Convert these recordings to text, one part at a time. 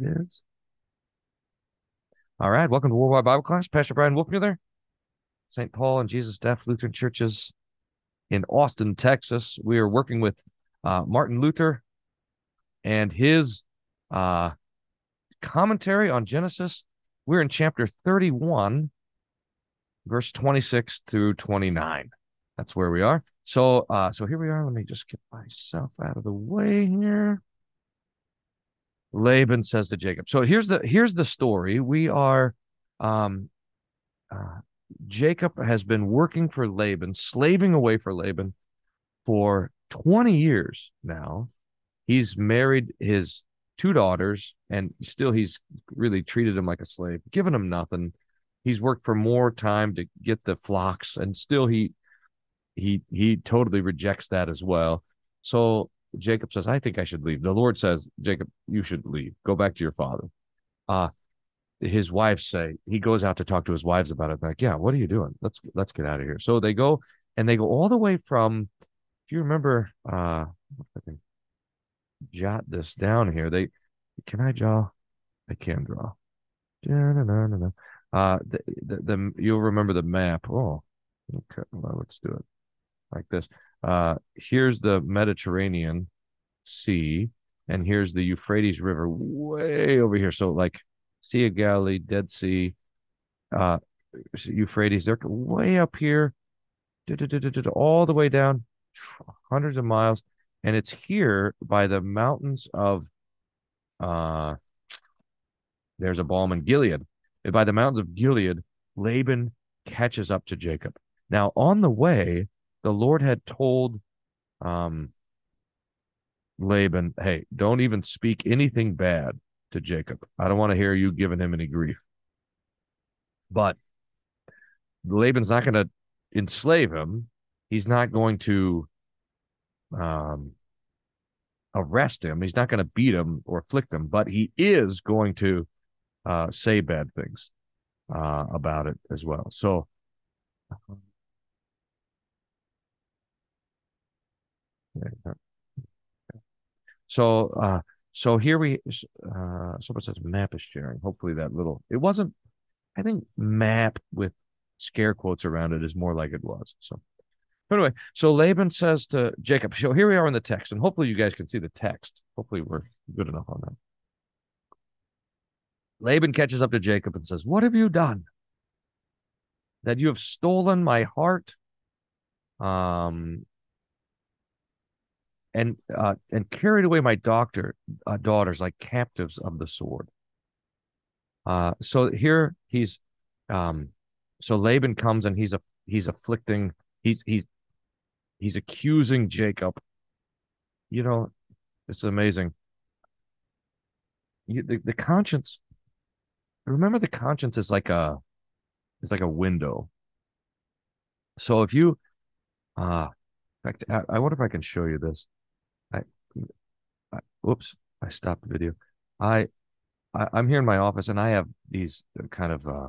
it is. All right, welcome to Worldwide Bible Class. Pastor Bryan Wolfmueller, St. Paul and Jesus Deaf Lutheran Churches in Austin, Texas. We are working with uh, Martin Luther and his uh, commentary on Genesis. We're in chapter 31, verse 26 through 29. That's where we are. So, uh, so here we are. Let me just get myself out of the way here. Laban says to Jacob. So here's the here's the story. We are, um, uh, Jacob has been working for Laban, slaving away for Laban for 20 years now. He's married his two daughters, and still he's really treated him like a slave, given him nothing. He's worked for more time to get the flocks, and still he he he totally rejects that as well. So Jacob says, I think I should leave. The Lord says, Jacob, you should leave. Go back to your father. Uh his wives say he goes out to talk to his wives about it. Like, yeah, what are you doing? Let's let's get out of here. So they go and they go all the way from if you remember uh I can jot this down here. They can I draw? I can draw. Uh the, the, the you'll remember the map. Oh, okay. Well, let's do it like this. Uh, here's the Mediterranean Sea, and here's the Euphrates River way over here. So like Sea of Galilee, Dead Sea, uh, Euphrates, they're way up here, all the way down, hundreds of miles, and it's here by the mountains of, uh, there's a balm in Gilead. By the mountains of Gilead, Laban catches up to Jacob. Now on the way, the Lord had told um, Laban, hey, don't even speak anything bad to Jacob. I don't want to hear you giving him any grief. But Laban's not going to enslave him. He's not going to um, arrest him. He's not going to beat him or afflict him, but he is going to uh, say bad things uh, about it as well. So, so, uh, so here we, uh, someone says map is sharing. Hopefully that little, it wasn't, I think map with scare quotes around it is more like it was. So anyway, so Laban says to Jacob, so here we are in the text, and hopefully you guys can see the text. Hopefully we're good enough on that. Laban catches up to Jacob and says, What have you done? That you have stolen my heart um, and uh, and carried away my doctor uh, daughters like captives of the sword. Uh, so here he's, um, so Laban comes and he's a he's afflicting he's he's he's accusing Jacob. You know, it's amazing. You, the the conscience. Remember, the conscience is like a is like a window. So if you, uh, in fact, I, I wonder if I can show you this. I, whoops, I stopped the video. I, I am here in my office and I have these kind of uh,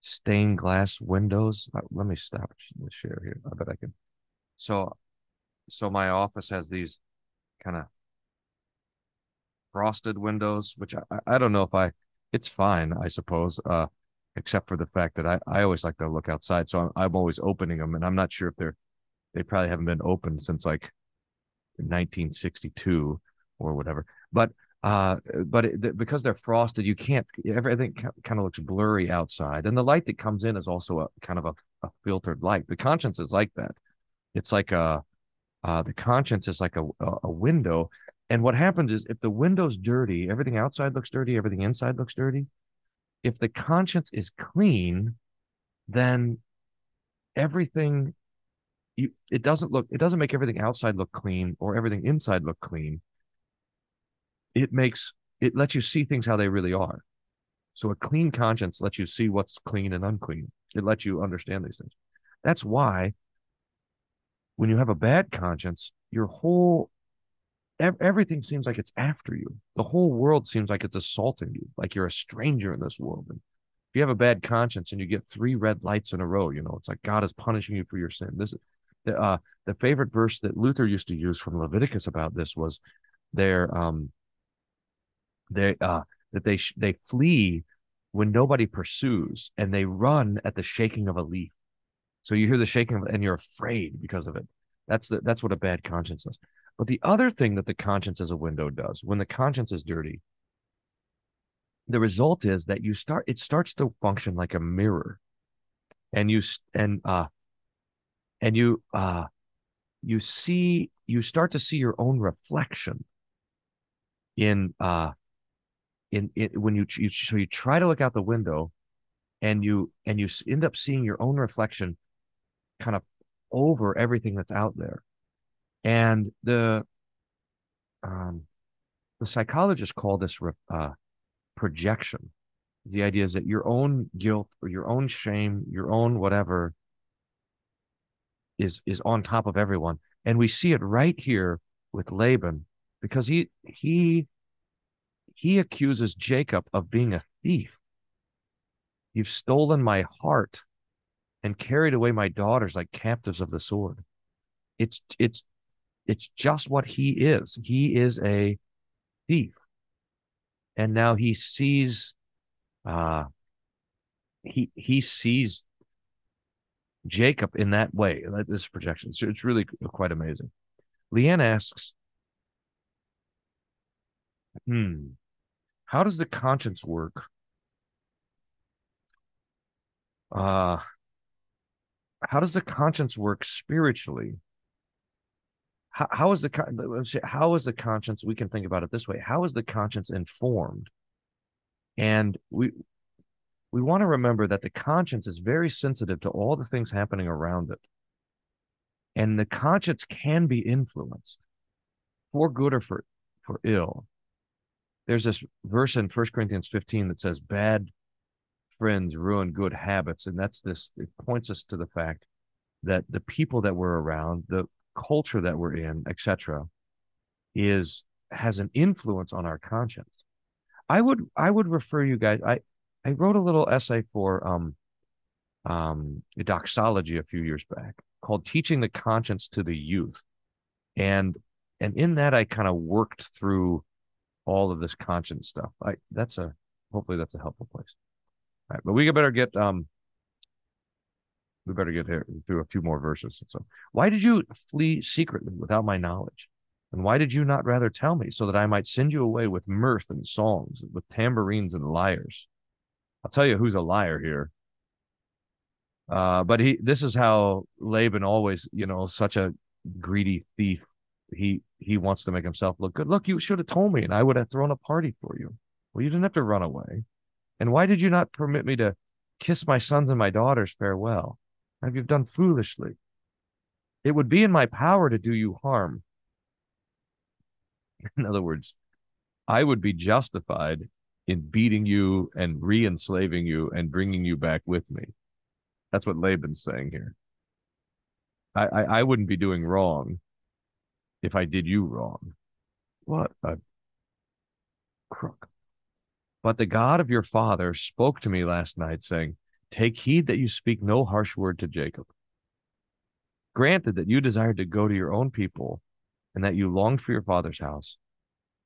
stained glass windows. Uh, let me stop the share here. I bet I can. So, so my office has these kind of frosted windows, which I, I don't know if I, it's fine, I suppose, uh, except for the fact that I, I always like to look outside. So I'm, I'm always opening them and I'm not sure if they're, they probably haven't been opened since like 1962 or whatever. But uh, but it, because they're frosted, you can't. Everything kind of looks blurry outside, and the light that comes in is also a kind of a, a filtered light. The conscience is like that. It's like a uh, the conscience is like a, a window, and what happens is if the window's dirty, everything outside looks dirty, everything inside looks dirty. If the conscience is clean, then everything you it doesn't look it doesn't make everything outside look clean or everything inside look clean. It makes it lets you see things how they really are. So a clean conscience lets you see what's clean and unclean. It lets you understand these things. That's why when you have a bad conscience your whole everything seems like it's after you. The whole world seems like it's assaulting you like you're a stranger in this world. And if you have a bad conscience and you get three red lights in a row you know it's like god is punishing you for your sin. This the, uh, the favorite verse that Luther used to use from Leviticus about this was there um they uh that they sh- they flee when nobody pursues and they run at the shaking of a leaf. So you hear the shaking of, and you're afraid because of it. That's the, that's what a bad conscience is. But the other thing that the conscience as a window does, when the conscience is dirty, the result is that you start it starts to function like a mirror, and you and uh and you uh you see you start to see your own reflection in uh in it when you, you so you try to look out the window and you and you end up seeing your own reflection kind of over everything that's out there. And the um the psychologists call this uh projection. The idea is that your own guilt or your own shame your own whatever is is on top of everyone and we see it right here with Laban because he he he accuses Jacob of being a thief. You've stolen my heart and carried away my daughters like captives of the sword. It's it's it's just what he is. He is a thief. And now he sees uh he he sees Jacob in that way. This projection. So it's really quite amazing. Leanne asks, hmm, how does the conscience work? Uh, how does the conscience work spiritually? How, how is the how is the conscience? We can think about it this way: How is the conscience informed? And we we want to remember that the conscience is very sensitive to all the things happening around it. And the conscience can be influenced for good or for, for ill. There's this verse in 1 Corinthians 15 that says, Bad friends ruin good habits. And that's this, it points us to the fact that the people that we're around, the culture that we're in, etc., is has an influence on our conscience. I would I would refer you guys. I I wrote a little essay for um, um, a doxology a few years back called "Teaching the Conscience to the Youth," and and in that I kind of worked through all of this conscience stuff. I that's a hopefully that's a helpful place. All right, but we better get um we better get here through a few more verses. So, why did you flee secretly without my knowledge? And why did you not rather tell me so that I might send you away with mirth and songs, with tambourines and lyres? I'll tell you who's a liar here. Uh, but he, this is how Laban always, you know, such a greedy thief. He he wants to make himself look good. Look, you should have told me, and I would have thrown a party for you. Well, you didn't have to run away. And why did you not permit me to kiss my sons and my daughters farewell? Have you done foolishly? It would be in my power to do you harm. In other words, I would be justified in beating you and re-enslaving you and bringing you back with me. That's what Laban's saying here. I, I, I wouldn't be doing wrong if I did you wrong. What a crook. But the God of your father spoke to me last night, saying, Take heed that you speak no harsh word to Jacob. Granted that you desired to go to your own people and that you longed for your father's house,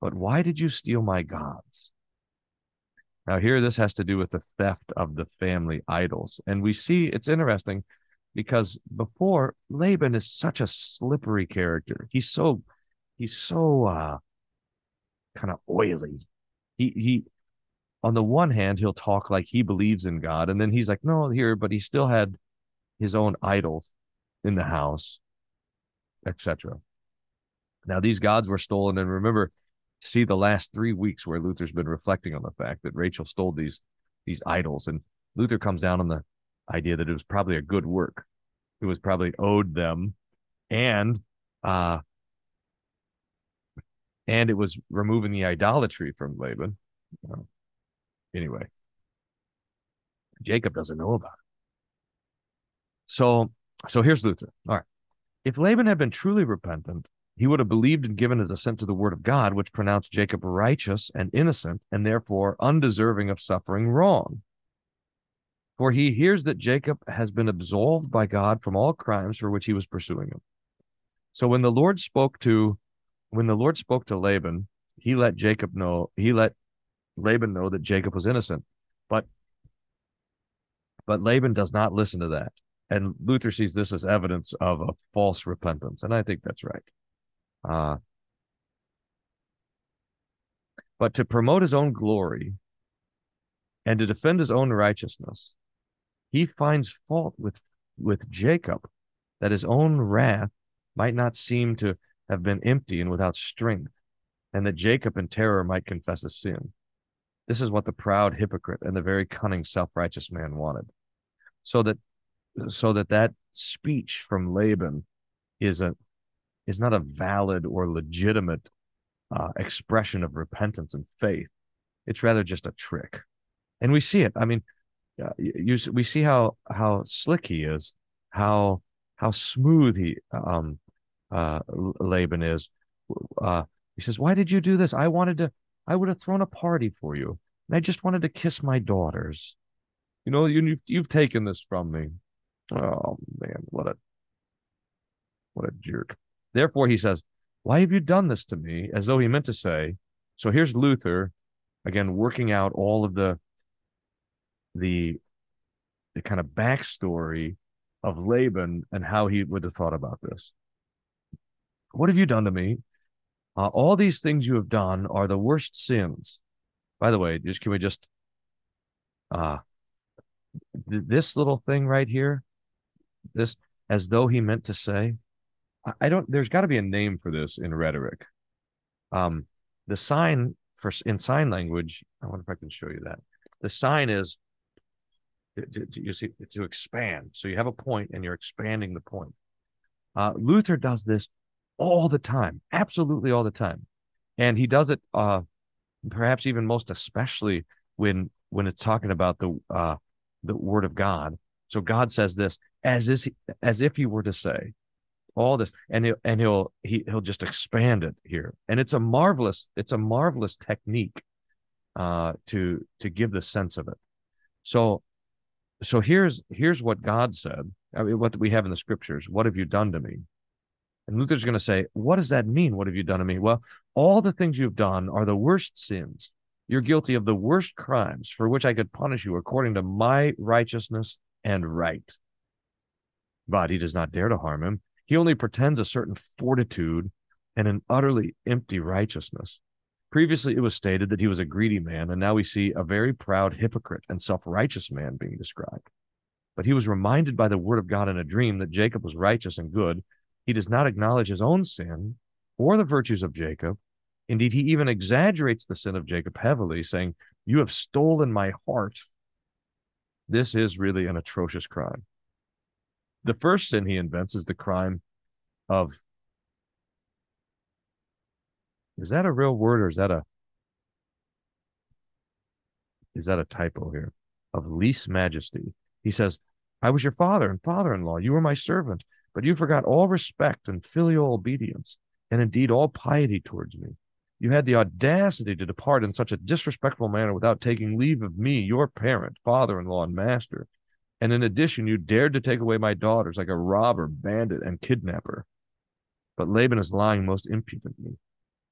but why did you steal my gods? Now, here this has to do with the theft of the family idols. And we see it's interesting because before Laban is such a slippery character. He's so he's so uh kind of oily. He he on the one hand, he'll talk like he believes in God, and then he's like, no, here, but he still had his own idols in the house, etc. Now, these gods were stolen, and remember, see the last three weeks where Luther's been reflecting on the fact that Rachel stole these these idols, and Luther comes down on the idea that it was probably a good work. It was probably owed them, and uh, and it was removing the idolatry from Laban. Uh, anyway, Jacob doesn't know about it. So, so here's Luther. All right, if Laban had been truly repentant, he would have believed and given his assent to the word of God, which pronounced Jacob righteous and innocent, and therefore undeserving of suffering wrong. For he hears that Jacob has been absolved by God from all crimes for which he was pursuing him. So when the Lord spoke to when the Lord spoke to Laban, he let Jacob know, he let Laban know that Jacob was innocent. But but Laban does not listen to that. And Luther sees this as evidence of a false repentance. And I think that's right. Uh, but to promote his own glory and to defend his own righteousness, he finds fault with, with Jacob that his own wrath might not seem to have been empty and without strength, and that Jacob in terror might confess his sin. This is what the proud hypocrite and the very cunning self-righteous man wanted. So that so that that speech from Laban is a is not a valid or legitimate uh, expression of repentance and faith. It's rather just a trick, and we see it. I mean, uh, you, we see how how slick he is, how how smooth he um, uh, Laban is. Uh, he says, "Why did you do this? I wanted to. I would have thrown a party for you, and I just wanted to kiss my daughters. You know, you you've taken this from me. Oh man, what a what a jerk. Therefore, he says, Why have you done this to me? As though he meant to say, so here's Luther again working out all of the the the kind of backstory of Laban and how he would have thought about this. What have you done to me? Uh, all these things you have done are the worst sins. By the way, just can we just uh th- this little thing right here this as though he meant to say. I don't. There's got to be a name for this in rhetoric. Um, the sign for in sign language. I wonder if I can show you that. The sign is to, to, you see to expand. So you have a point and you're expanding the point. Uh, Luther does this all the time, absolutely all the time, and he does it uh, perhaps even most especially when when it's talking about the uh, the Word of God. So God says this as is as if he were to say all this, and he'll and he'll he, he'll just expand it here, and it's a marvelous it's a marvelous technique uh, to to give the sense of it. So so here's here's what God said. I mean, what we have in the scriptures. What have you done to me? And Luther's going to say, what does that mean? What have you done to me? Well, all the things you've done are the worst sins. You're guilty of the worst crimes for which I could punish you according to my righteousness and right. But he does not dare to harm him. He only pretends a certain fortitude and an utterly empty righteousness. Previously, it was stated that he was a greedy man, and now we see a very proud hypocrite and self righteous man being described. But he was reminded by the word of God in a dream that Jacob was righteous and good. He does not acknowledge his own sin or the virtues of Jacob. Indeed, he even exaggerates the sin of Jacob heavily, saying, You have stolen my heart this is really an atrocious crime. The first sin he invents is the crime of is that a real word or is that a is that a typo here? Of lese majesty. He says i was your father and father-in-law. You were my servant but you forgot all respect and filial obedience and indeed all piety towards me. You had the audacity to depart in such a disrespectful manner without taking leave of me, your parent, father in law, and master. And in addition, you dared to take away my daughters like a robber, bandit, and kidnapper. But Laban is lying most impudently.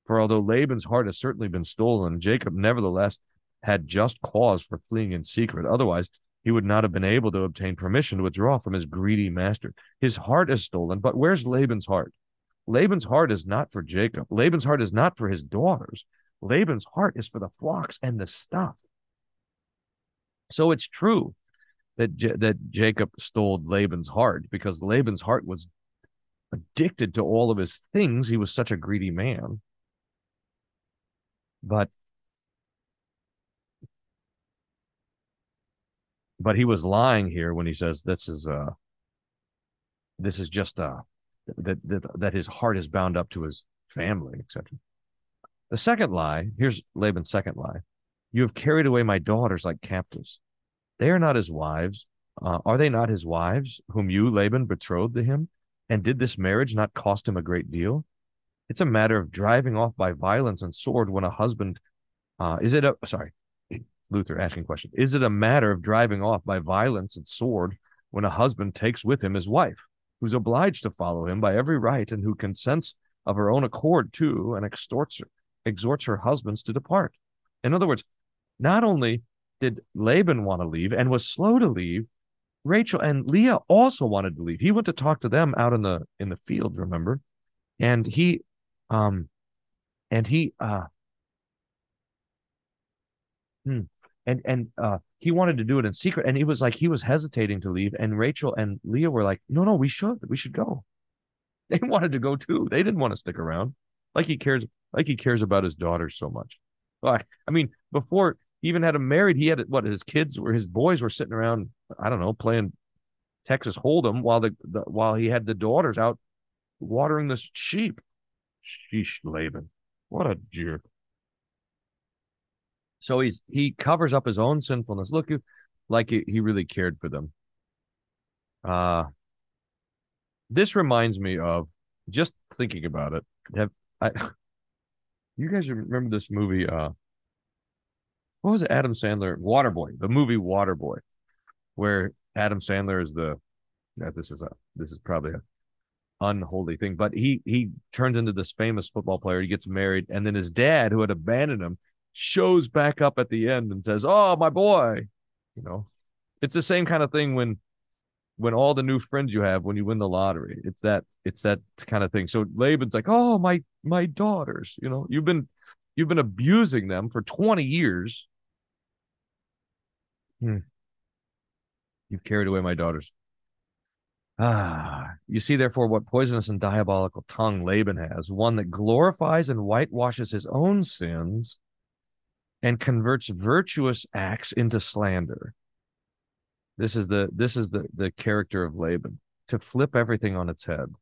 For although Laban's heart has certainly been stolen, Jacob nevertheless had just cause for fleeing in secret. Otherwise, he would not have been able to obtain permission to withdraw from his greedy master. His heart is stolen, but where's Laban's heart? Laban's heart is not for Jacob. Laban's heart is not for his daughters. Laban's heart is for the flocks and the stuff. So it's true that J- that Jacob stole Laban's heart because Laban's heart was addicted to all of his things. He was such a greedy man. But but he was lying here when he says this is uh this is just a that, that, that his heart is bound up to his family, etc. The second lie, here's Laban's second lie. You have carried away my daughters like captives. They are not his wives. Uh, are they not his wives, whom you, Laban, betrothed to him? And did this marriage not cost him a great deal? It's a matter of driving off by violence and sword when a husband, uh, is it a, sorry, Luther asking question, is it a matter of driving off by violence and sword when a husband takes with him his wife? who's obliged to follow him by every right and who consents of her own accord to and extorts her, exhorts her husbands to depart. In other words, not only did Laban want to leave and was slow to leave, Rachel and Leah also wanted to leave. He went to talk to them out in the in the field, remember? And he um and he uh hmm, and and uh he wanted to do it in secret and he was like he was hesitating to leave and Rachel and Leah were like, "No, no, we should. We should go." They wanted to go too. They didn't want to stick around. Like he cares like he cares about his daughters so much. Like, I mean, before even had him married, he had what his kids were, his boys were sitting around, I don't know, playing Texas Hold'em while the, the while he had the daughters out watering the sheep. Sheesh, Laban, what a jerk. So he's he covers up his own sinfulness. Look, like he, he really cared for them. Uh this reminds me of just thinking about it. Have I you guys remember this movie uh what was it Adam Sandler Waterboy, the movie Waterboy, where Adam Sandler is the yeah, this is a this is probably a unholy thing, but he he turns into this famous football player, he gets married, and then his dad, who had abandoned him, shows back up at the end and says, "Oh, my boy," you know. It's the same kind of thing when when all the new friends you have when you win the lottery. It's that it's that kind of thing. So Laban's like, "Oh, my my daughters, you know, you've been you've been abusing them for 20 years. Hmm. You've carried away my daughters. Ah, you see, therefore, what poisonous and diabolical tongue Laban has, one that glorifies and whitewashes his own sins and converts virtuous acts into slander. This is the this is the the character of Laban to flip everything on its head.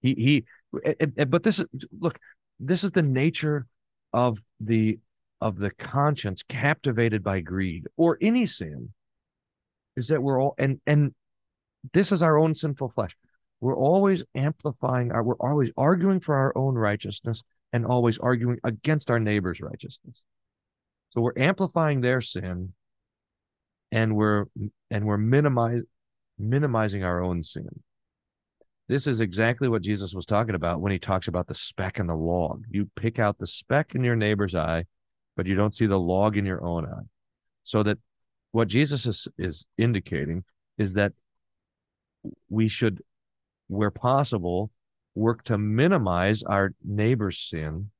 He he, but this is look, this is the nature of the of the conscience captivated by greed or any sin is that we're all and and this is our own sinful flesh. We're always amplifying our we're always arguing for our own righteousness and always arguing against our neighbor's righteousness. So we're amplifying their sin and we're and we're minimize, minimizing our own sin this is exactly what Jesus was talking about when he talks about the speck in the log. You pick out the speck in your neighbor's eye, but you don't see the log in your own eye. So that what Jesus is, is indicating is that we should, where possible, work to minimize our neighbor's sin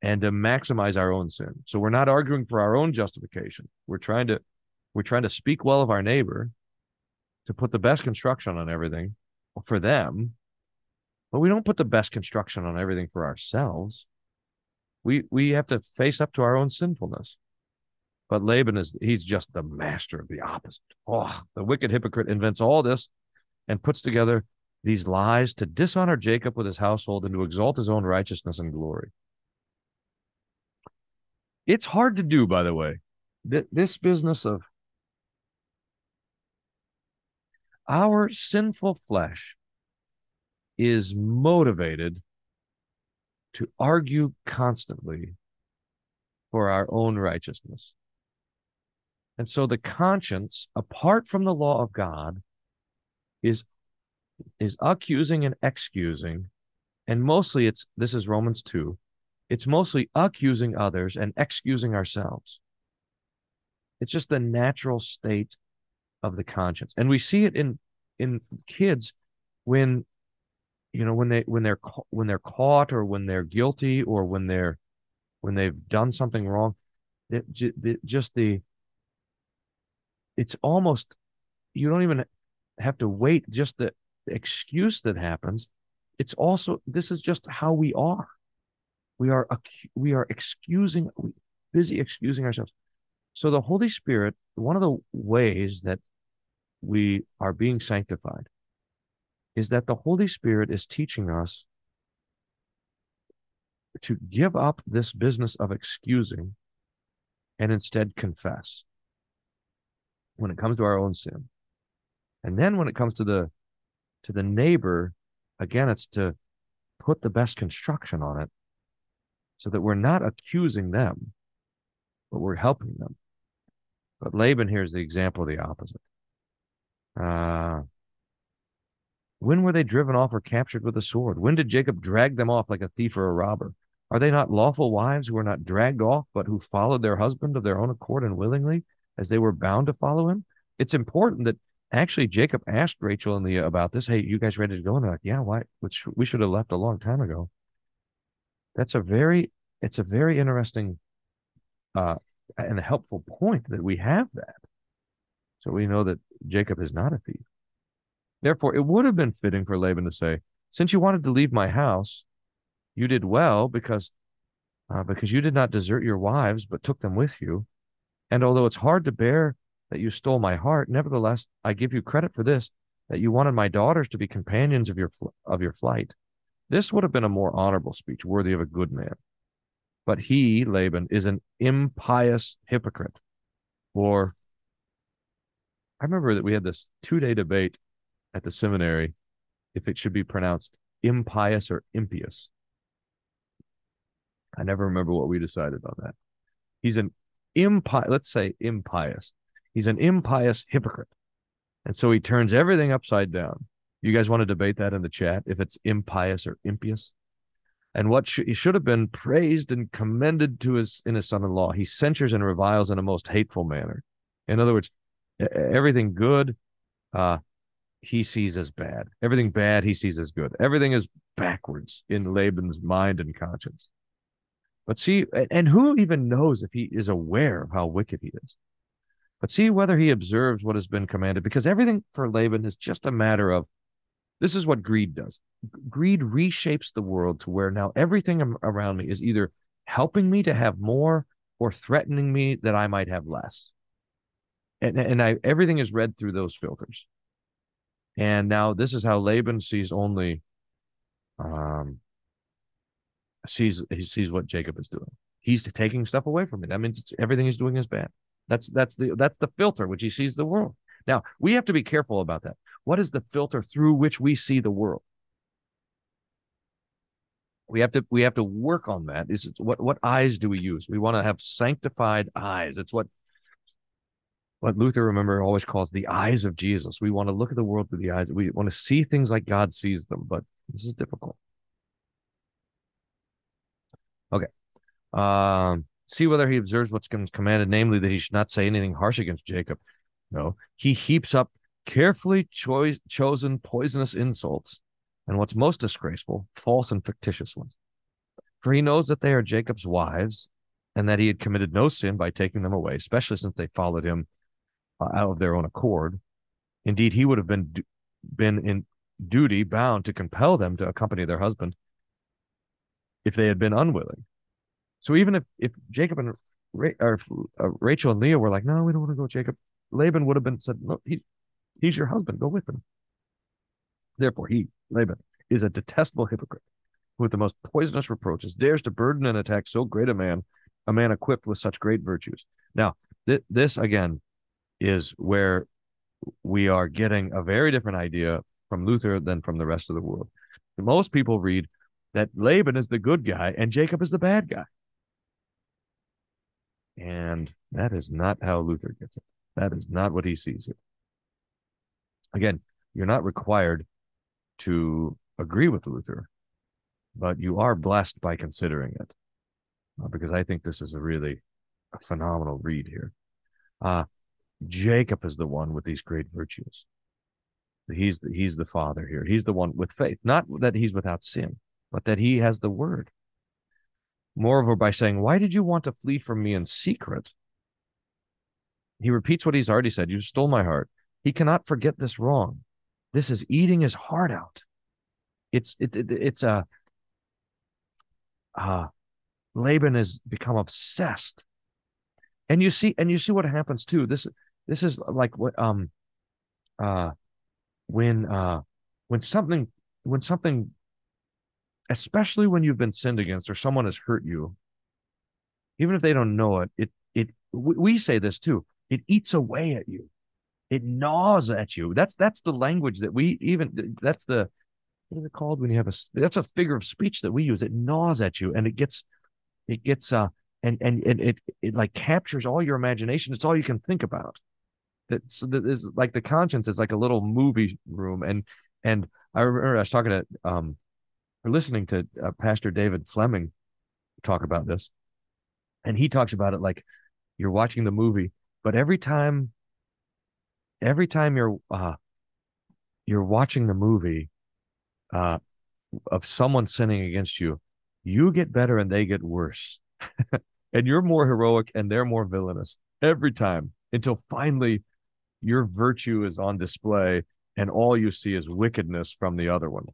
and to maximize our own sin. So we're not arguing for our own justification. We're trying to we're trying to speak well of our neighbor to put the best construction on everything for them, but we don't put the best construction on everything for ourselves. We we have to face up to our own sinfulness. But Laban is he's just the master of the opposite. Oh, the wicked hypocrite invents all this and puts together these lies to dishonor Jacob with his household and to exalt his own righteousness and glory. It's hard to do, by the way. This business of our sinful flesh is motivated to argue constantly for our own righteousness. And so the conscience, apart from the law of God, is is accusing and excusing, and mostly it's this is Romans 2. It's mostly accusing others and excusing ourselves. It's just the natural state of the conscience. And we see it in in kids when you know when they when they're when they're caught or when they're guilty or when they're when they've done something wrong it, just the it's almost you don't even have to wait just the excuse that happens. It's also this is just how we are. We are we are excusing busy excusing ourselves. So the holy spirit one of the ways that we are being sanctified is that the Holy Spirit is teaching us to give up this business of excusing and instead confess when it comes to our own sin. And then when it comes to the to the neighbor, again it's to put the best construction on it so that we're not accusing them, but we're helping them. But Laban here is the example of the opposite. Uh, when were they driven off or captured with a sword? When did Jacob drag them off like a thief or a robber? Are they not lawful wives who were not dragged off, but who followed their husband of their own accord and willingly, as they were bound to follow him? It's important that actually Jacob asked Rachel and Leah about this. Hey, you guys ready to go? And they're like, yeah, why? Which we should have left a long time ago. That's a very, it's a very interesting uh, and helpful point that we have that. So we know that Jacob is not a thief. Therefore, it would have been fitting for Laban to say, since you wanted to leave my house, you did well because uh, because you did not desert your wives, but took them with you. And although it's hard to bear that you stole my heart, nevertheless, I give you credit for this, that you wanted my daughters to be companions of your of your flight. This would have been a more honorable speech, worthy of a good man. But he, Laban, is an impious hypocrite. Or I remember that we had this two day debate at the seminary if it should be pronounced impious or impious. I never remember what we decided on that. He's an impious, let's say impious. He's an impious hypocrite. And so he turns everything upside down. You guys want to debate that in the chat if it's impious or impious? And what sh- he should have been praised and commended to his in his son-in-law, he censures and reviles in a most hateful manner. In other words, everything good, uh, he sees as bad. Everything bad he sees as good. Everything is backwards in Laban's mind and conscience. But see, and who even knows if he is aware of how wicked he is? But see whether he observes what has been commanded, because everything for Laban is just a matter of this is what greed does. Greed reshapes the world to where now everything around me is either helping me to have more or threatening me that I might have less. And, and I, everything is read through those filters. And now this is how Laban sees only um sees he sees what Jacob is doing. He's taking stuff away from me. That means everything he's doing is bad. That's that's the that's the filter which he sees the world. Now we have to be careful about that. What is the filter through which we see the world? We have to we have to work on that. Is what what eyes do we use? We want to have sanctified eyes. It's what what Luther, remember, always calls the eyes of Jesus. We want to look at the world through the eyes. We want to see things like God sees them, but this is difficult. Okay. Um, see whether he observes what's commanded, namely that he should not say anything harsh against Jacob. No, he heaps up carefully cho- chosen poisonous insults, and what's most disgraceful, false and fictitious ones. For he knows that they are Jacob's wives, and that he had committed no sin by taking them away, especially since they followed him out of their own accord. Indeed, he would have been been in duty bound to compel them to accompany their husband if they had been unwilling. So even if if Jacob and Ra- or uh, Rachel and Leah were like, no, we don't want to go, Jacob, Laban would have been said, no, he, he's your husband, go with him. Therefore, he, Laban, is a detestable hypocrite who, with the most poisonous reproaches, dares to burden and attack so great a man, a man equipped with such great virtues. Now, th- this again is where we are getting a very different idea from Luther than from the rest of the world. Most people read that Laban is the good guy and Jacob is the bad guy. And that is not how Luther gets it. That is not what he sees here. Again, you're not required to agree with Luther, but you are blessed by considering it uh, because I think this is a really a phenomenal read here. Uh, Jacob is the one with these great virtues. He's the, he's the father here. He's the one with faith, not that he's without sin, but that he has the word. Moreover, by saying, Why did you want to flee from me in secret? He repeats what he's already said. You stole my heart. He cannot forget this wrong. This is eating his heart out. It's it, it it's a uh, Laban has become obsessed. And you see, and you see what happens too. This this is like what um uh when uh when something when something especially when you've been sinned against or someone has hurt you even if they don't know it it it we say this too it eats away at you. It gnaws at you. That's that's the language that we even that's the what is it called when you have a that's a figure of speech that we use. It gnaws at you and it gets it gets uh and and, and it it like captures all your imagination. It's all you can think about that's that is like the conscience is like a little movie room and and i remember i was talking to um or listening to uh, pastor david fleming talk about this. And he talks about it like you're watching the movie, but every time every time you're uh you're watching the movie uh of someone sinning against you, you get better and they get worse. and you're more heroic and they're more villainous every time until finally your virtue is on display and all you see is wickedness from the other one.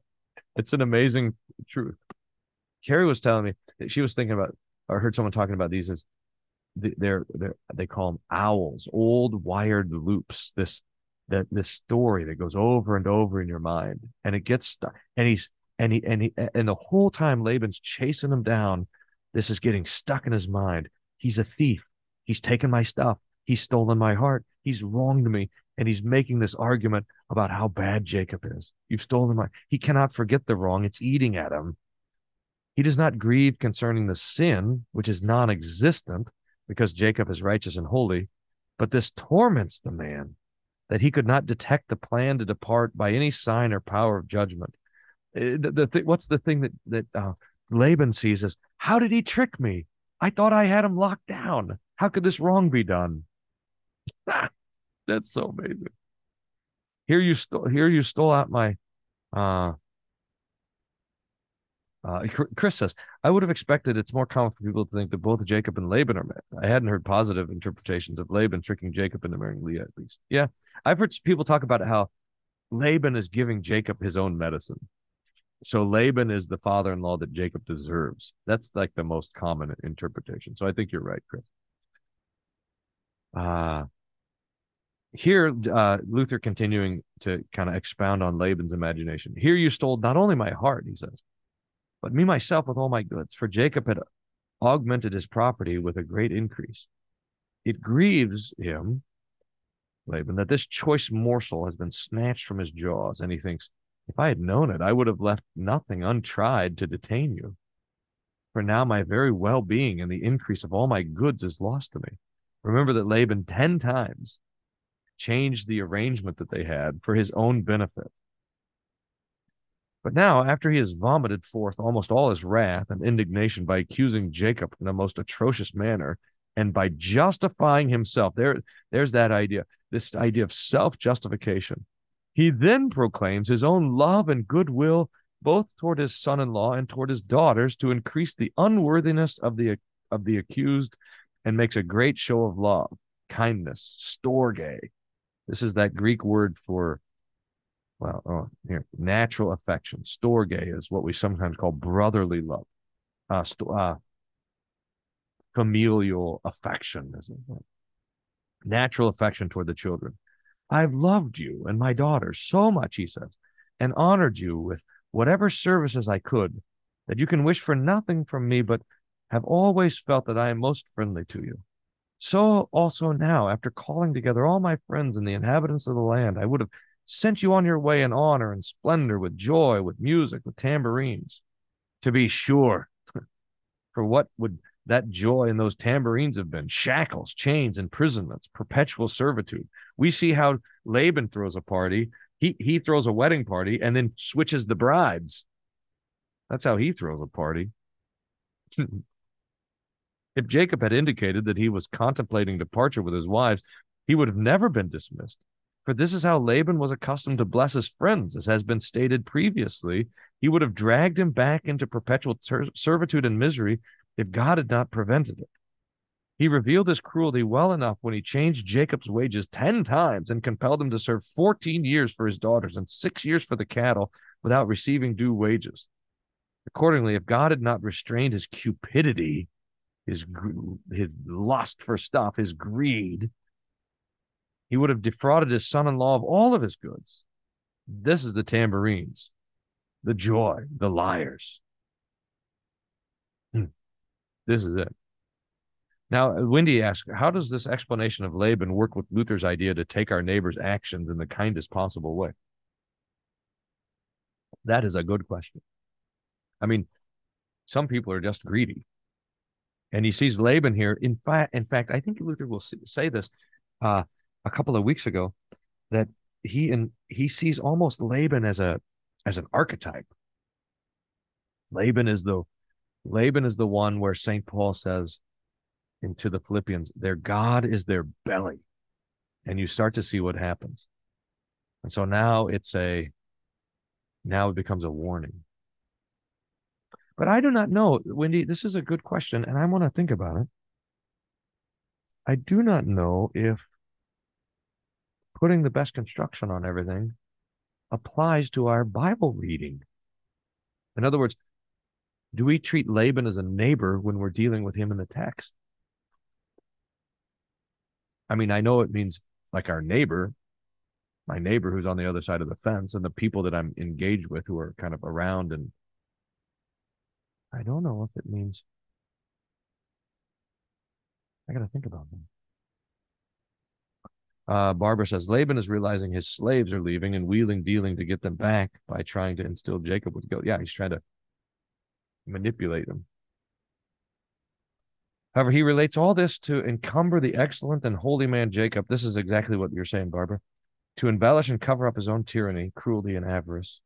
It's an amazing truth. Carrie was telling me that she was thinking about, I heard someone talking about these as they're, they're they call them owls, old wired loops. This that this story that goes over and over in your mind, and it gets stuck. And he's and he and he and the whole time Laban's chasing him down. This is getting stuck in his mind. He's a thief. He's taken my stuff. He's stolen my heart. He's wronged me. And he's making this argument about how bad Jacob is. You've stolen my. He cannot forget the wrong. It's eating at him. He does not grieve concerning the sin, which is non existent, because Jacob is righteous and holy. But this torments the man that he could not detect the plan to depart by any sign or power of judgment. Uh, the, the th- what's the thing that that uh, Laban sees is how did he trick me? I thought I had him locked down. How could this wrong be done? That's so amazing. Here you stole here you stole out my uh uh, Chris says, I would have expected it's more common for people to think that both Jacob and Laban are men. I hadn't heard positive interpretations of Laban tricking Jacob into marrying Leah, at least. Yeah. I've heard people talk about how Laban is giving Jacob his own medicine. So Laban is the father in law that Jacob deserves. That's like the most common interpretation. So I think you're right, Chris. Uh, here, uh, Luther continuing to kind of expound on Laban's imagination. Here you stole not only my heart, he says, but me myself with all my goods. For Jacob had augmented his property with a great increase. It grieves him, Laban, that this choice morsel has been snatched from his jaws. And he thinks, if I had known it, I would have left nothing untried to detain you. For now my very well being and the increase of all my goods is lost to me. Remember that Laban 10 times changed the arrangement that they had for his own benefit. But now, after he has vomited forth almost all his wrath and indignation by accusing Jacob in a most atrocious manner, and by justifying himself, there, there's that idea, this idea of self justification. He then proclaims his own love and goodwill both toward his son-in-law and toward his daughters to increase the unworthiness of the of the accused and makes a great show of love, kindness, storge. This is that Greek word for well, oh, here, natural affection. Storge is what we sometimes call brotherly love. Uh, st- uh, familial affection, natural affection toward the children. I've loved you and my daughters so much, he says, and honored you with whatever services I could, that you can wish for nothing from me, but have always felt that I am most friendly to you. So also now, after calling together all my friends and the inhabitants of the land, I would have sent you on your way in honor and splendor, with joy, with music, with tambourines. To be sure, for what would that joy and those tambourines have been shackles, chains, imprisonments, perpetual servitude. We see how Laban throws a party. He he throws a wedding party and then switches the brides. That's how he throws a party. if Jacob had indicated that he was contemplating departure with his wives, he would have never been dismissed. For this is how Laban was accustomed to bless his friends, as has been stated previously. He would have dragged him back into perpetual ter- servitude and misery if God had not prevented it. He revealed his cruelty well enough when he changed Jacob's wages 10 times and compelled him to serve 14 years for his daughters and six years for the cattle without receiving due wages. Accordingly, if God had not restrained his cupidity, his, his lust for stuff, his greed, he would have defrauded his son in law of all of his goods. This is the tambourines, the joy, the lyres. Hmm. This is it. Now, uh, Wendy asks, how does this explanation of Laban work with Luther's idea to take our neighbor's actions in the kindest possible way? That is a good question. I mean, some people are just greedy. And he sees Laban here. In fact, in fact, I think Luther will say this uh, a couple of weeks ago that he and he sees almost Laban as a as an archetype. Laban is the Laban is the one where St. Paul says into the Philippians, their God is their belly. And you start to see what happens. And so now it's a, now it becomes a warning. But I do not know, Wendy, this is a good question, and I want to think about it. I do not know if putting the best construction on everything applies to our Bible reading. In other words, do we treat Laban as a neighbor when we're dealing with him in the text? I mean, I know it means like our neighbor, my neighbor who's on the other side of the fence, and the people that I'm engaged with who are kind of around. And I don't know if it means, I got to think about them. Uh, Barbara says Laban is realizing his slaves are leaving and wheeling dealing to get them back by trying to instill Jacob with guilt. Yeah, he's trying to manipulate them. However, he relates all this to encumber the excellent and holy man Jacob. This is exactly what you're saying, Barbara. To embellish and cover up his own tyranny, cruelty, and avarice.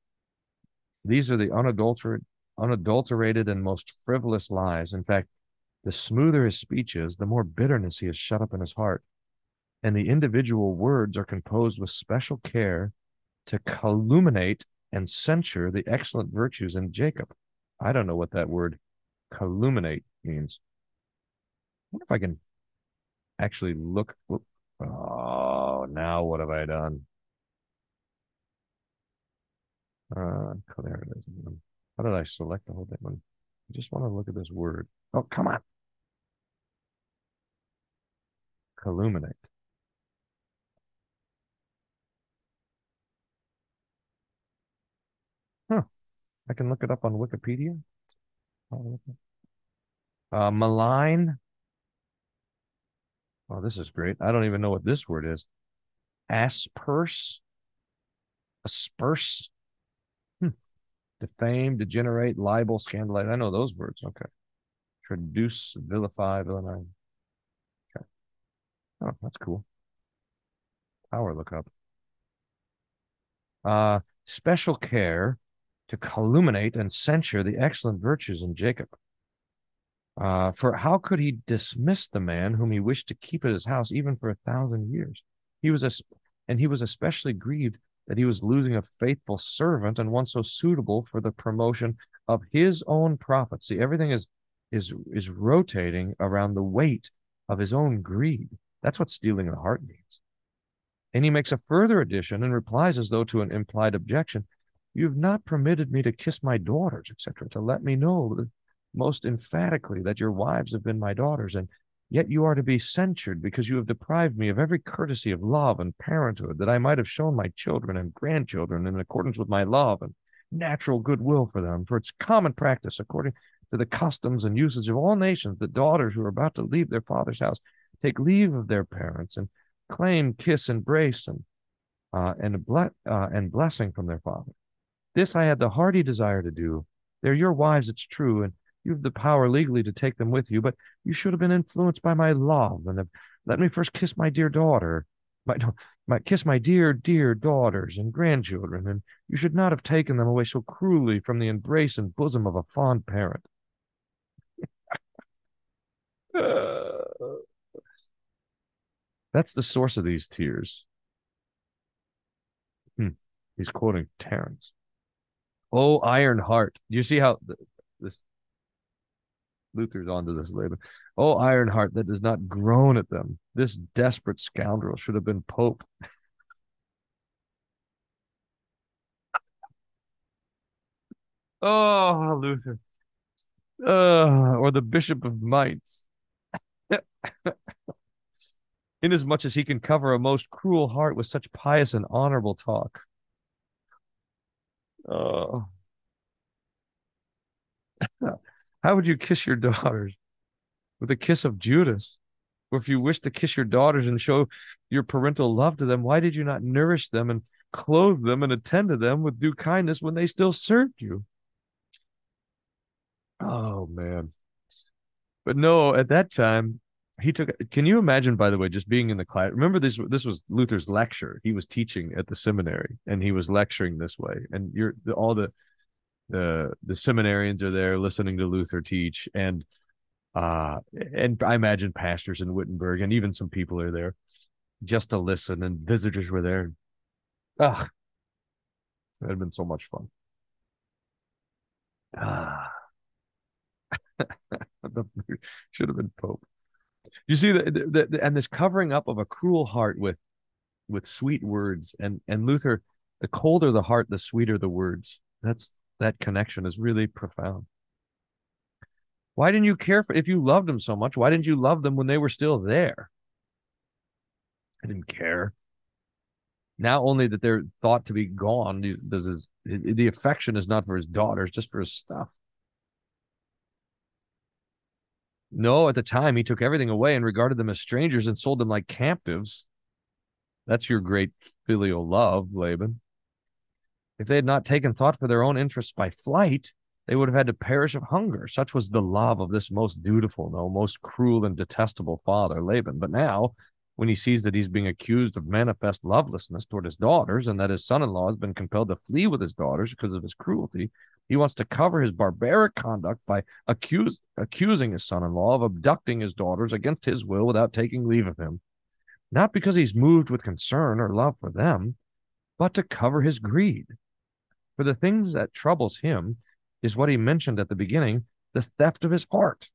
These are the unadulterated, unadulterated and most frivolous lies. In fact, the smoother his speech is, the more bitterness he has shut up in his heart. And the individual words are composed with special care to calumniate and censure the excellent virtues in Jacob. I don't know what that word calumniate means wonder if I can actually look. Oh, now what have I done? Uh, there it is. How did I select the whole thing? I just want to look at this word. Oh, come on. Calluminate. Huh. I can look it up on Wikipedia. Uh, malign Oh, this is great. I don't even know what this word is. Asperse, asperse. Defame, degenerate, libel, scandalize. I know those words. Okay. Traduce, vilify, villainize. Okay. Oh, that's cool. Power look up. Uh, special care to calumniate and censure the excellent virtues in Jacob. Uh, for how could he dismiss the man whom he wished to keep at his house even for a thousand years? He was a, and he was especially grieved that he was losing a faithful servant and one so suitable for the promotion of his own profit. See, everything is is is rotating around the weight of his own greed. That's what stealing the heart means. And he makes a further addition and replies as though to an implied objection. You've not permitted me to kiss my daughters, etc., to let me know most emphatically that your wives have been my daughters, and yet you are to be censured because you have deprived me of every courtesy of love and parenthood that I might have shown my children and grandchildren in accordance with my love and natural goodwill for them. For it's common practice, according to the customs and usage of all nations, that daughters who are about to leave their father's house take leave of their parents and claim kiss, embrace, and uh, and, ble- uh, and blessing from their father. This I had the hearty desire to do. They're your wives, it's true, and you have the power legally to take them with you, but you should have been influenced by my love and have let me first kiss my dear daughter, my, my kiss my dear, dear daughters and grandchildren, and you should not have taken them away so cruelly from the embrace and bosom of a fond parent. That's the source of these tears. Hmm. He's quoting Terence. Oh, iron heart. You see how this Luther's onto this later. Oh, Ironheart that does not groan at them. This desperate scoundrel should have been Pope. oh, Luther. Uh, or the Bishop of Mainz. Inasmuch as he can cover a most cruel heart with such pious and honorable talk. Oh. How would you kiss your daughters? With a kiss of Judas. Or if you wish to kiss your daughters and show your parental love to them, why did you not nourish them and clothe them and attend to them with due kindness when they still served you? Oh man. But no, at that time, he took can you imagine by the way just being in the class remember this this was luther's lecture he was teaching at the seminary and he was lecturing this way and you're all the the the seminarians are there listening to Luther teach, and uh, and I imagine pastors in Wittenberg and even some people are there just to listen, and visitors were there. Ah, it had been so much fun. Ah, should have been Pope. You see the, the, the, and this covering up of a cruel heart with with sweet words, and and Luther, the colder the heart, the sweeter the words. That's that connection is really profound. Why didn't you care for if you loved them so much? Why didn't you love them when they were still there? I didn't care. Now only that they're thought to be gone, does his the affection is not for his daughters, just for his stuff. No, at the time he took everything away and regarded them as strangers and sold them like captives. That's your great filial love, Laban. If they had not taken thought for their own interests by flight, they would have had to perish of hunger. Such was the love of this most dutiful, no, most cruel and detestable father, Laban. But now, when he sees that he's being accused of manifest lovelessness toward his daughters and that his son in law has been compelled to flee with his daughters because of his cruelty, he wants to cover his barbaric conduct by accuse, accusing his son in law of abducting his daughters against his will without taking leave of him. Not because he's moved with concern or love for them, but to cover his greed. For the things that troubles him is what he mentioned at the beginning the theft of his heart.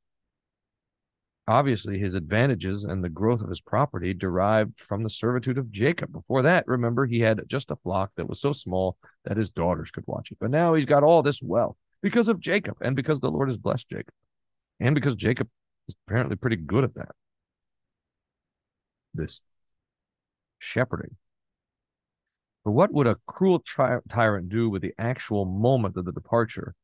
Obviously, his advantages and the growth of his property derived from the servitude of Jacob. Before that, remember, he had just a flock that was so small that his daughters could watch it. But now he's got all this wealth because of Jacob and because the Lord has blessed Jacob and because Jacob is apparently pretty good at that. This shepherding. For what would a cruel tyrant do with the actual moment of the departure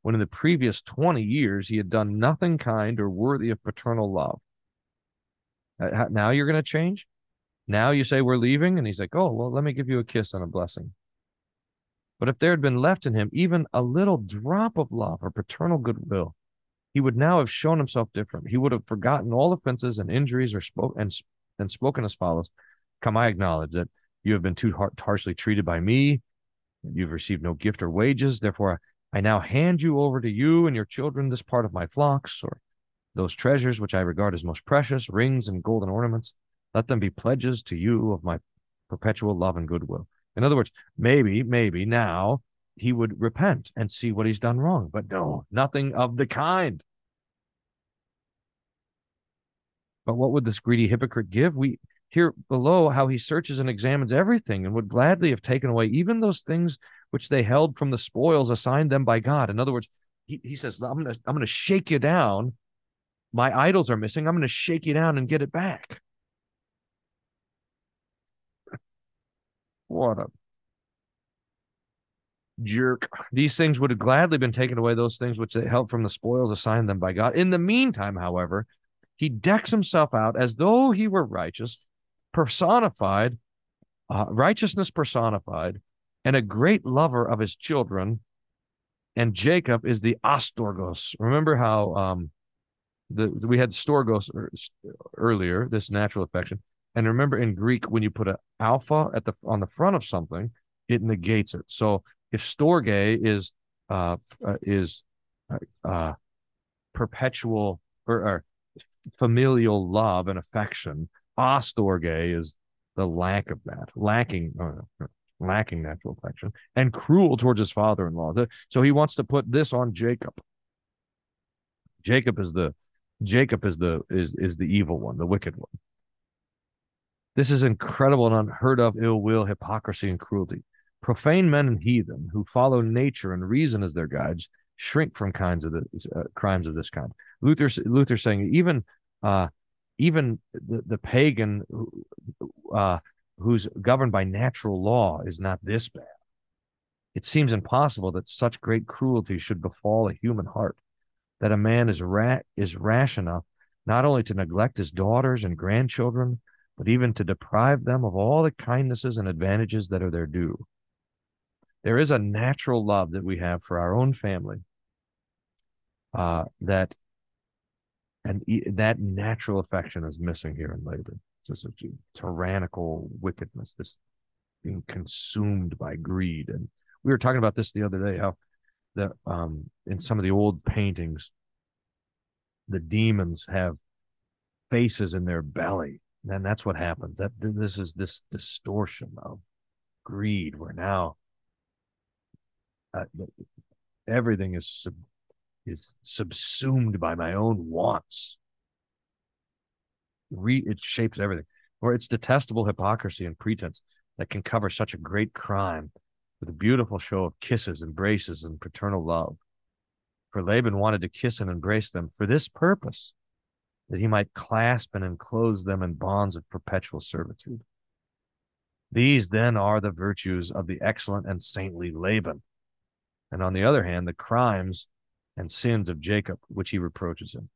when in the previous 20 years he had done nothing kind or worthy of paternal love? Uh, now you're going to change? Now you say we're leaving? And he's like, oh, well, let me give you a kiss and a blessing. But if there had been left in him even a little drop of love or paternal goodwill, he would now have shown himself different. He would have forgotten all offenses and injuries or spoke and, and spoken as follows. Come, I acknowledge that you have been too har- harshly treated by me. You've received no gift or wages. Therefore, I now hand you over to you and your children this part of my flocks, or those treasures which I regard as most precious, rings and golden ornaments. Let them be pledges to you of my perpetual love and goodwill. In other words, maybe, maybe now he would repent and see what he's done wrong. But no, nothing of the kind. But what would this greedy hypocrite give? We here below how he searches and examines everything and would gladly have taken away even those things which they held from the spoils assigned them by God. In other words, he, he says, I'm gonna I'm gonna shake you down. My idols are missing. I'm gonna shake you down and get it back. What a jerk. These things would have gladly been taken away, those things which they held from the spoils assigned them by God. In the meantime, however, he decks himself out as though he were righteous personified, uh, righteousness personified, and a great lover of his children. And Jacob is the Astorgos. Remember how um, the we had Storgos earlier, this natural affection. And remember in Greek, when you put an alpha at the on the front of something, it negates it. So if storge is uh, uh is uh, uh, perpetual or, or, familial love and affection, Astorge is the lack of that, lacking, uh, lacking natural affection, and cruel towards his father-in-law. So he wants to put this on Jacob. Jacob is the Jacob is the is is the evil one, the wicked one. This is incredible and unheard of ill will, hypocrisy, and cruelty. Profane men and heathen who follow nature and reason as their guides shrink from kinds of the uh, crimes of this kind. Luther Luther saying even uh, even the, the pagan uh, who's governed by natural law is not this bad. It seems impossible that such great cruelty should befall a human heart, that a man is, ra- is rash enough not only to neglect his daughters and grandchildren, but even to deprive them of all the kindnesses and advantages that are their due. There is a natural love that we have for our own family uh, that and that natural affection is missing here in Laban. It's just a tyrannical wickedness, this being consumed by greed. And we were talking about this the other day, how the um in some of the old paintings, the demons have faces in their belly. And that's what happens. That this is this distortion of greed where now uh, everything is sub, is subsumed by my own wants. Re, it shapes everything. Or it's detestable hypocrisy and pretense that can cover such a great crime with a beautiful show of kisses, embraces, and paternal love. For Laban wanted to kiss and embrace them for this purpose, that he might clasp and enclose them in bonds of perpetual servitude. These then are the virtues of the excellent and saintly Laban. And on the other hand, the crimes and sins of Jacob, which he reproaches him.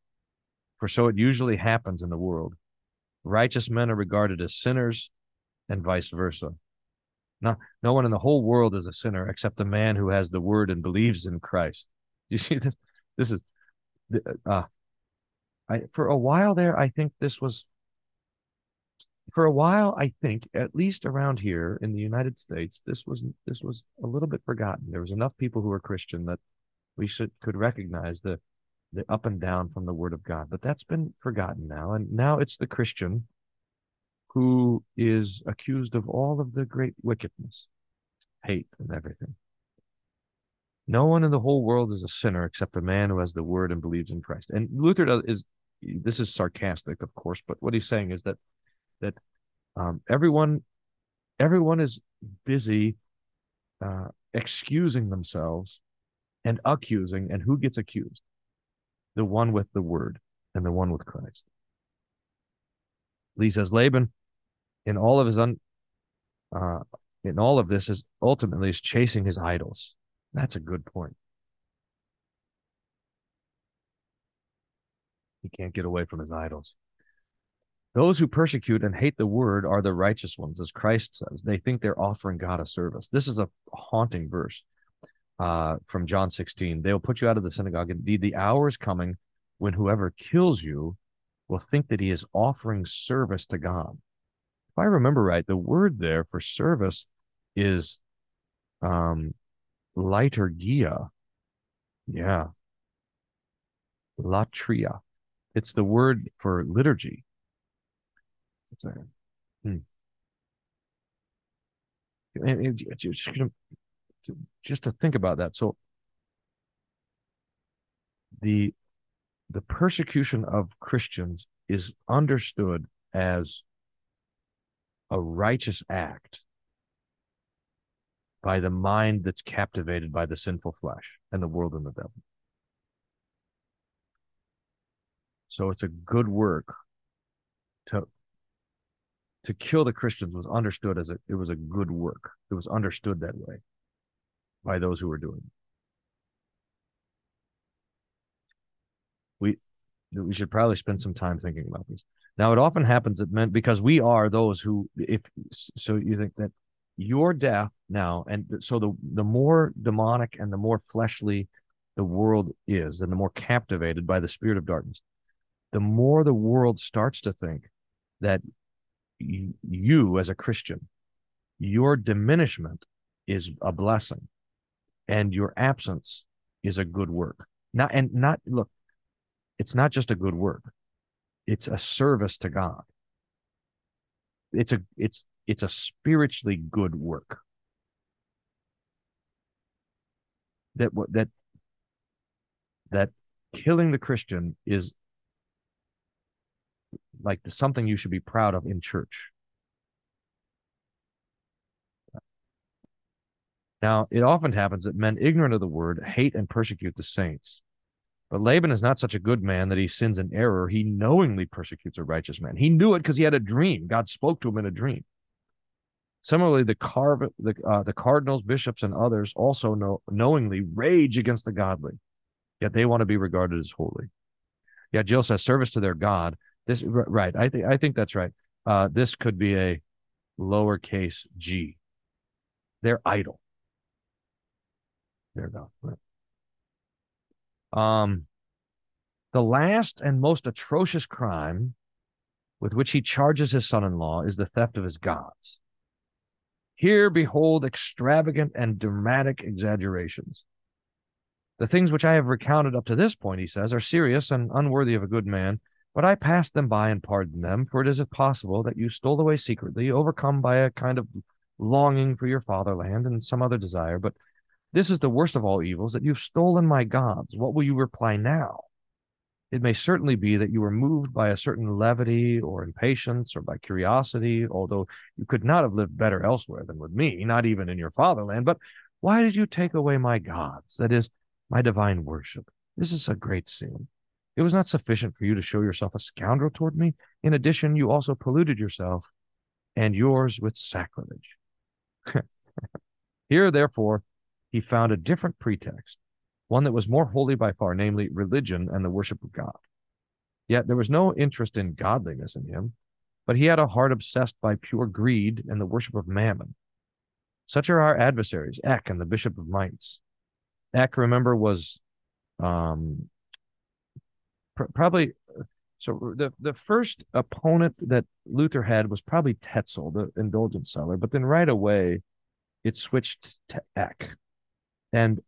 For so it usually happens in the world. Righteous men are regarded as sinners and vice versa. No, no one in the whole world is a sinner except the man who has the word and believes in Christ. Do you see this? This is, uh, I, for a while there, I think this was, for a while, I think, at least around here in the United States, this was, this was a little bit forgotten. There was enough people who were Christian that we should, could recognize the, the up and down from the word of God, but that's been forgotten now. And now it's the Christian who is accused of all of the great wickedness, hate, and everything. No one in the whole world is a sinner except a man who has the word and believes in Christ. And Luther does, is this is sarcastic, of course, but what he's saying is that that um, everyone everyone is busy uh, excusing themselves and accusing, and who gets accused? The one with the word and the one with Christ. Lee says Laban in all of his un, uh, in all of this is ultimately is chasing his idols. That's a good point. He can't get away from his idols. Those who persecute and hate the word are the righteous ones, as Christ says. They think they're offering God a service. This is a haunting verse uh, from John 16. They will put you out of the synagogue. Indeed, the hour is coming when whoever kills you will think that he is offering service to God. If I remember right, the word there for service is um liturgia. Yeah. Latria. It's the word for liturgy. Hmm. Just, just to think about that. So the the persecution of Christians is understood as a righteous act by the mind that's captivated by the sinful flesh and the world and the devil. So it's a good work to to kill the Christians was understood as a it was a good work. It was understood that way by those who are doing it. We we should probably spend some time thinking about this. Now, it often happens that men, because we are those who, if so, you think that your death now, and so the the more demonic and the more fleshly the world is, and the more captivated by the spirit of darkness, the more the world starts to think that you, as a Christian, your diminishment is a blessing, and your absence is a good work. Not and not look, it's not just a good work it's a service to God. It's a it's it's a spiritually good work. That that that killing the Christian is like something you should be proud of in church. Now, it often happens that men ignorant of the word hate and persecute the saints. But Laban is not such a good man that he sins in error. He knowingly persecutes a righteous man. He knew it because he had a dream. God spoke to him in a dream. Similarly, the, car- the, uh, the cardinals, bishops, and others also know, knowingly rage against the godly, yet they want to be regarded as holy. Yeah, Jill says service to their God. This right. I think I think that's right. Uh, this could be a lowercase g. Their idol. Their God. Right. Um, the last and most atrocious crime with which he charges his son in law is the theft of his gods. Here, behold extravagant and dramatic exaggerations. The things which I have recounted up to this point, he says, are serious and unworthy of a good man, but I passed them by and pardoned them, for it is possible that you stole away secretly, overcome by a kind of longing for your fatherland and some other desire. But this is the worst of all evils, that you've stolen my gods. What will you reply now? It may certainly be that you were moved by a certain levity or impatience or by curiosity, although you could not have lived better elsewhere than with me, not even in your fatherland. But why did you take away my gods? That is, my divine worship. This is a great sin. It was not sufficient for you to show yourself a scoundrel toward me. In addition, you also polluted yourself and yours with sacrilege. Here, therefore, he found a different pretext, one that was more holy by far, namely religion and the worship of God. Yet there was no interest in godliness in him, but he had a heart obsessed by pure greed and the worship of mammon. Such are our adversaries, Eck and the Bishop of Mainz. Eck, remember, was um, pr- probably so the the first opponent that Luther had was probably Tetzel, the indulgence seller, but then right away it switched to Eck. And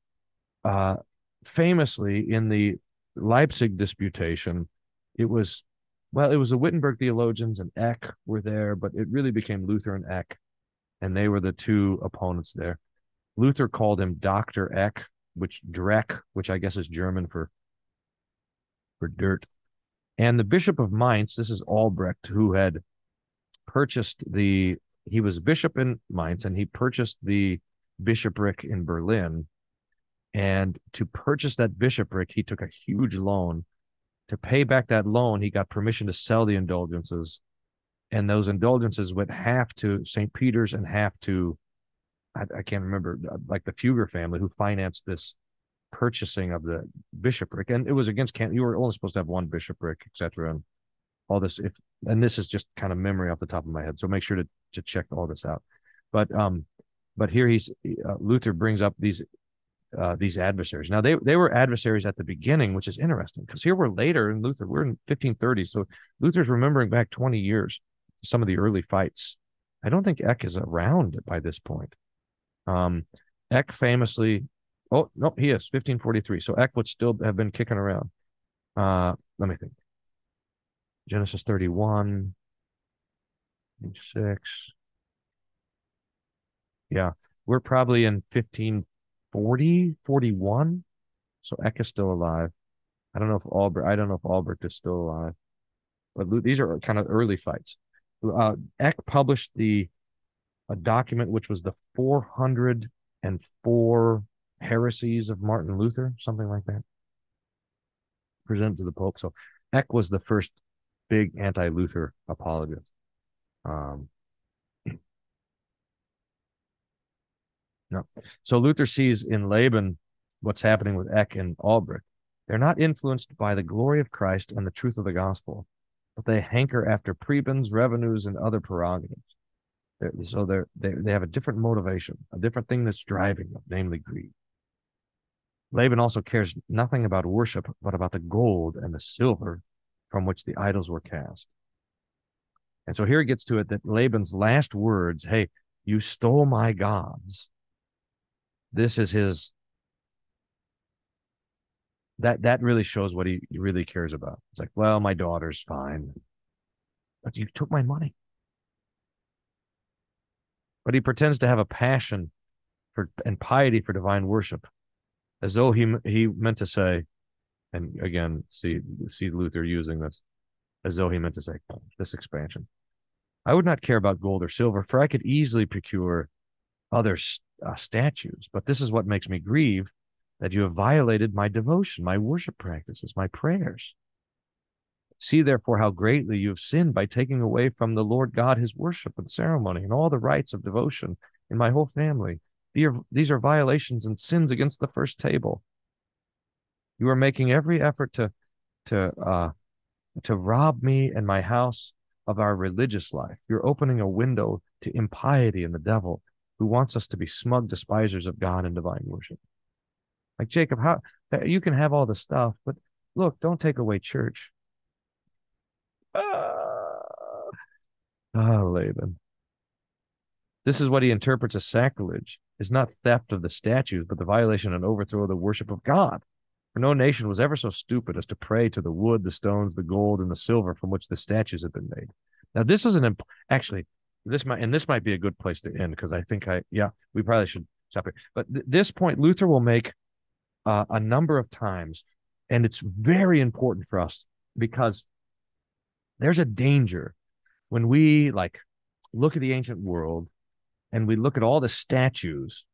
uh, famously in the Leipzig disputation, it was well, it was the Wittenberg theologians and Eck were there, but it really became Luther and Eck, and they were the two opponents there. Luther called him Dr. Eck, which Dreck, which I guess is German for for dirt. And the Bishop of Mainz, this is Albrecht, who had purchased the he was bishop in Mainz and he purchased the bishopric in Berlin. And to purchase that bishopric, he took a huge loan. To pay back that loan, he got permission to sell the indulgences. And those indulgences went half to St. Peter's and half to, I, I can't remember, uh, like the Fugger family who financed this purchasing of the bishopric. And it was against, can you were only supposed to have one bishopric, etc. And all this if and this is just kind of memory off the top of my head so make sure to to check all this out but um but here he's uh, luther brings up these uh, these adversaries. Now they they were adversaries at the beginning which is interesting because here we're later in luther we're in 1530 so luther's remembering back 20 years some of the early fights. I don't think eck is around by this point. Um eck famously oh no he is 1543 so eck would still have been kicking around. Uh let me think. Genesis 31, 6. Yeah, we're probably in 1540, 41. So Eck is still alive. I don't know if Albert, I don't know if Albert is still alive, but these are kind of early fights. Uh, Eck published the a document which was the 404 heresies of Martin Luther, something like that, presented to the Pope. So Eck was the first big anti-Luther apologist. Um, no. So Luther sees in Laban what's happening with Eck and Albrecht. They're not influenced by the glory of Christ and the truth of the gospel, but they hanker after prebends, revenues, and other prerogatives. They're, so they're, they they have a different motivation, a different thing that's driving them, namely greed. Laban also cares nothing about worship, but about the gold and the silver from which the idols were cast. And so here it gets to it that Laban's last words, hey, you stole my gods. This is his that that really shows what he really cares about. It's like, well, my daughter's fine. But you took my money. But he pretends to have a passion for and piety for divine worship, as though he he meant to say, and again, see see Luther using this as though he meant to say oh, this expansion. I would not care about gold or silver, for I could easily procure other uh, statues. But this is what makes me grieve that you have violated my devotion, my worship practices, my prayers. See therefore how greatly you have sinned by taking away from the Lord God his worship and ceremony and all the rites of devotion in my whole family. These are violations and sins against the first table. You are making every effort to to uh, to rob me and my house of our religious life. You're opening a window to impiety and the devil, who wants us to be smug despisers of God and divine worship. Like Jacob, how you can have all the stuff, but look, don't take away church. Ah, oh, Laban. This is what he interprets as sacrilege. is not theft of the statues, but the violation and overthrow of the worship of God. For no nation was ever so stupid as to pray to the wood, the stones, the gold, and the silver from which the statues had been made. Now, this is an imp- actually this might and this might be a good place to end because I think I yeah we probably should stop here. But th- this point Luther will make uh, a number of times, and it's very important for us because there's a danger when we like look at the ancient world and we look at all the statues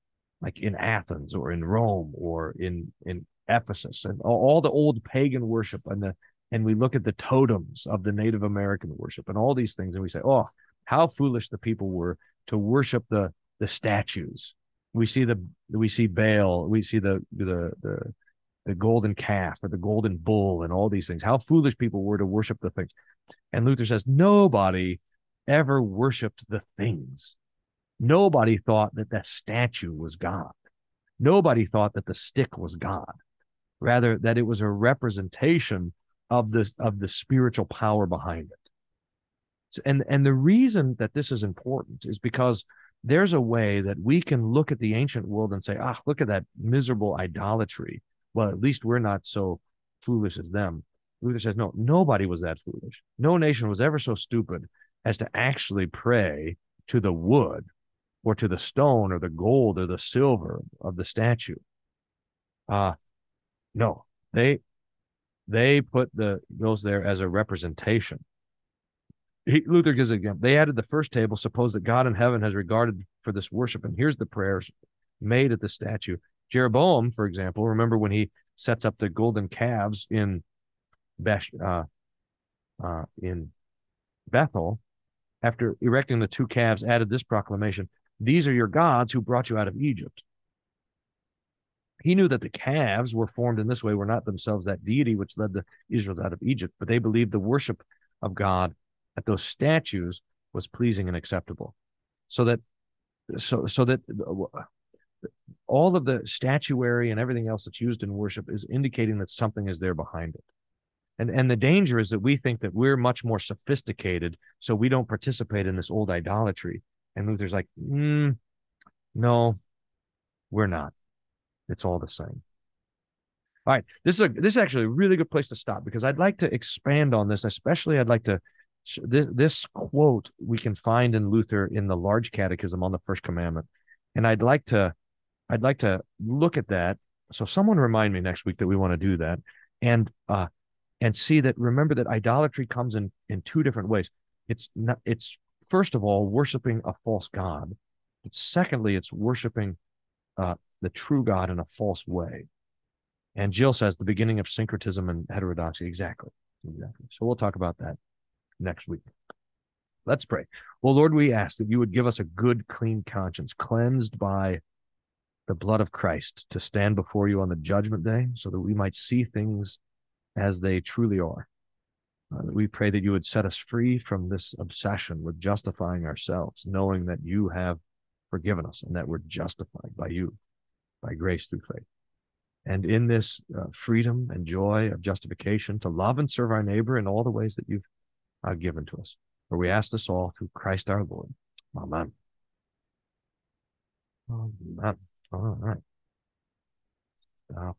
like in Athens or in Rome or in in Ephesus and all, all the old pagan worship and the and we look at the totems of the Native American worship and all these things and we say, oh, how foolish the people were to worship the the statues. We see the we see Baal, we see the the the the golden calf or the golden bull and all these things. How foolish people were to worship the things. And Luther says nobody ever worshiped the things. Nobody thought that that statue was God. Nobody thought that the stick was God. Rather, that it was a representation of the of the spiritual power behind it. And and the reason that this is important is because there's a way that we can look at the ancient world and say, ah, look at that miserable idolatry. Well, at least we're not so foolish as them. Luther says, no, nobody was that foolish. No nation was ever so stupid as to actually pray to the wood or to the stone or the gold or the silver of the statue. Uh no, they they put the those there as a representation he, Luther gives it again. They added the first table, suppose that God in heaven has regarded for this worship. And here's the prayers made at the statue. Jeroboam, for example, remember when he sets up the golden calves in Besh, uh, uh, in Bethel, after erecting the two calves, added this proclamation: "These are your gods who brought you out of Egypt." He knew that the calves were formed in this way were not themselves that deity which led the Israelites out of Egypt, but they believed the worship of God at those statues was pleasing and acceptable. So that so so that all of the statuary and everything else that's used in worship is indicating that something is there behind it. And and the danger is that we think that we're much more sophisticated, so we don't participate in this old idolatry. And Luther's like, mm, no, we're not. It's all the same. All right, this is a this is actually a really good place to stop because I'd like to expand on this. Especially, I'd like to this, this quote we can find in Luther in the Large Catechism on the First Commandment, and I'd like to, I'd like to look at that. So someone remind me next week that we want to do that, and uh, and see that. Remember that idolatry comes in in two different ways. It's not. It's first of all worshiping a false god, but secondly, it's worshiping uh, the true God in a false way. And Jill says the beginning of syncretism and heterodoxy. Exactly. Exactly. So we'll talk about that next week. Let's pray. Well, Lord, we ask that you would give us a good, clean conscience, cleansed by the blood of Christ, to stand before you on the judgment day so that we might see things as they truly are. Uh, we pray that you would set us free from this obsession with justifying ourselves, knowing that you have forgiven us and that we're justified by you, by grace through faith. And in this uh, freedom and joy of justification, to love and serve our neighbor in all the ways that you've are given to us. For we ask this all through Christ our Lord. Amen. Amen. All right. Stop